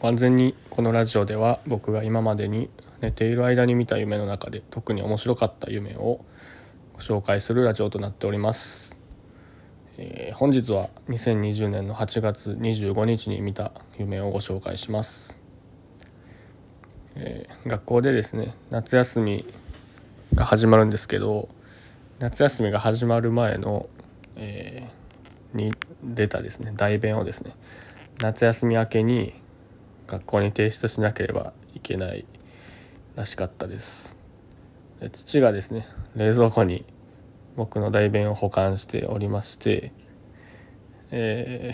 完全にこのラジオでは僕が今までに寝ている間に見た夢の中で特に面白かった夢をご紹介するラジオとなっております、えー、本日は2020年の8月25日に見た夢をご紹介します、えー、学校でですね夏休みが始まるんですけど夏休みが始まる前の、えー、に出たですね代弁をですね夏休み明けに学校に提出しなければいけないらしかったです。父がですね冷蔵庫に僕の代弁を保管しておりましてえ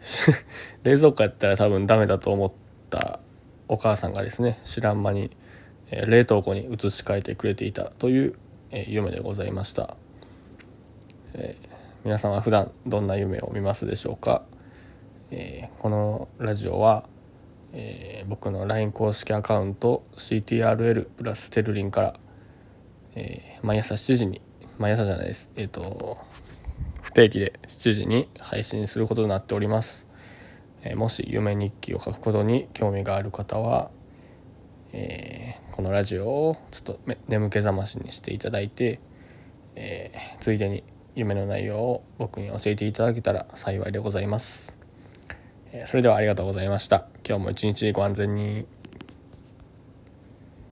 ー 冷蔵庫やったら多分ダメだと思ったお母さんがですね知らん間に冷凍庫に移し替えてくれていたという夢でございました、えー、皆さんは普段どんな夢を見ますでしょうか？えー、このラジオは、えー、僕の LINE 公式アカウント CTRL プラステルリンから、えー、毎朝7時に毎朝じゃないですえっ、と不定期で7時に配信することになっております、えもし夢日記を書くことに興味がある方は、えこのラジオをちょっと眠気覚ましにしていただいて、えついでに夢の内容を僕に教えていただけたら幸いでございます。それではありがとうございました。今日も一日ご安全に。